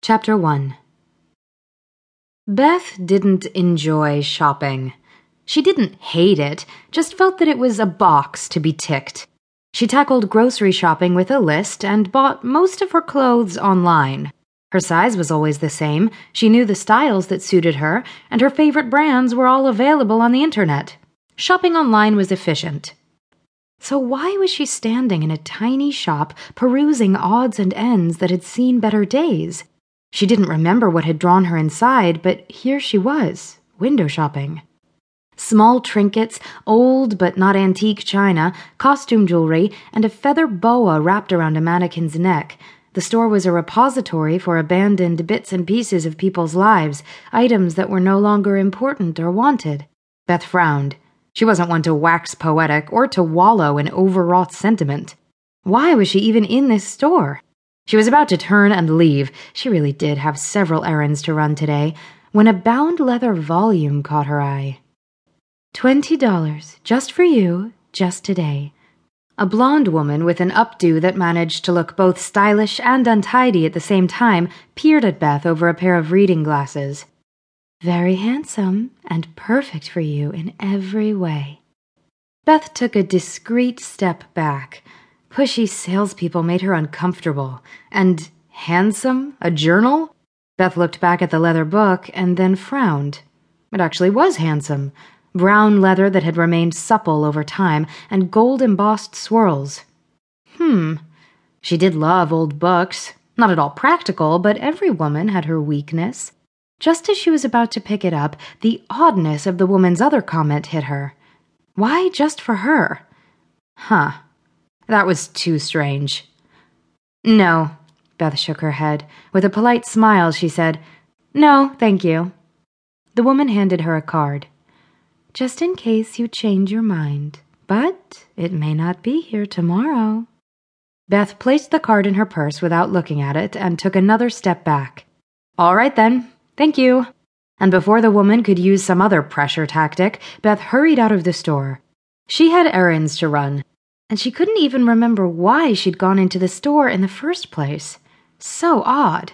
Chapter 1 Beth didn't enjoy shopping. She didn't hate it, just felt that it was a box to be ticked. She tackled grocery shopping with a list and bought most of her clothes online. Her size was always the same, she knew the styles that suited her, and her favorite brands were all available on the internet. Shopping online was efficient. So why was she standing in a tiny shop perusing odds and ends that had seen better days? She didn't remember what had drawn her inside, but here she was, window shopping. Small trinkets, old but not antique china, costume jewelry, and a feather boa wrapped around a mannequin's neck. The store was a repository for abandoned bits and pieces of people's lives, items that were no longer important or wanted. Beth frowned. She wasn't one to wax poetic or to wallow in overwrought sentiment. Why was she even in this store? She was about to turn and leave. She really did have several errands to run today when a bound leather volume caught her eye. Twenty dollars, just for you, just today. A blonde woman with an updo that managed to look both stylish and untidy at the same time peered at Beth over a pair of reading glasses. Very handsome and perfect for you in every way. Beth took a discreet step back. Pushy salespeople made her uncomfortable. And handsome? A journal? Beth looked back at the leather book and then frowned. It actually was handsome. Brown leather that had remained supple over time, and gold embossed swirls. Hmm. She did love old books. Not at all practical, but every woman had her weakness. Just as she was about to pick it up, the oddness of the woman's other comment hit her. Why just for her? Huh. That was too strange. No, Beth shook her head. With a polite smile, she said, No, thank you. The woman handed her a card. Just in case you change your mind, but it may not be here tomorrow. Beth placed the card in her purse without looking at it and took another step back. All right then, thank you. And before the woman could use some other pressure tactic, Beth hurried out of the store. She had errands to run, and she couldn't even remember why she'd gone into the store in the first place. So odd.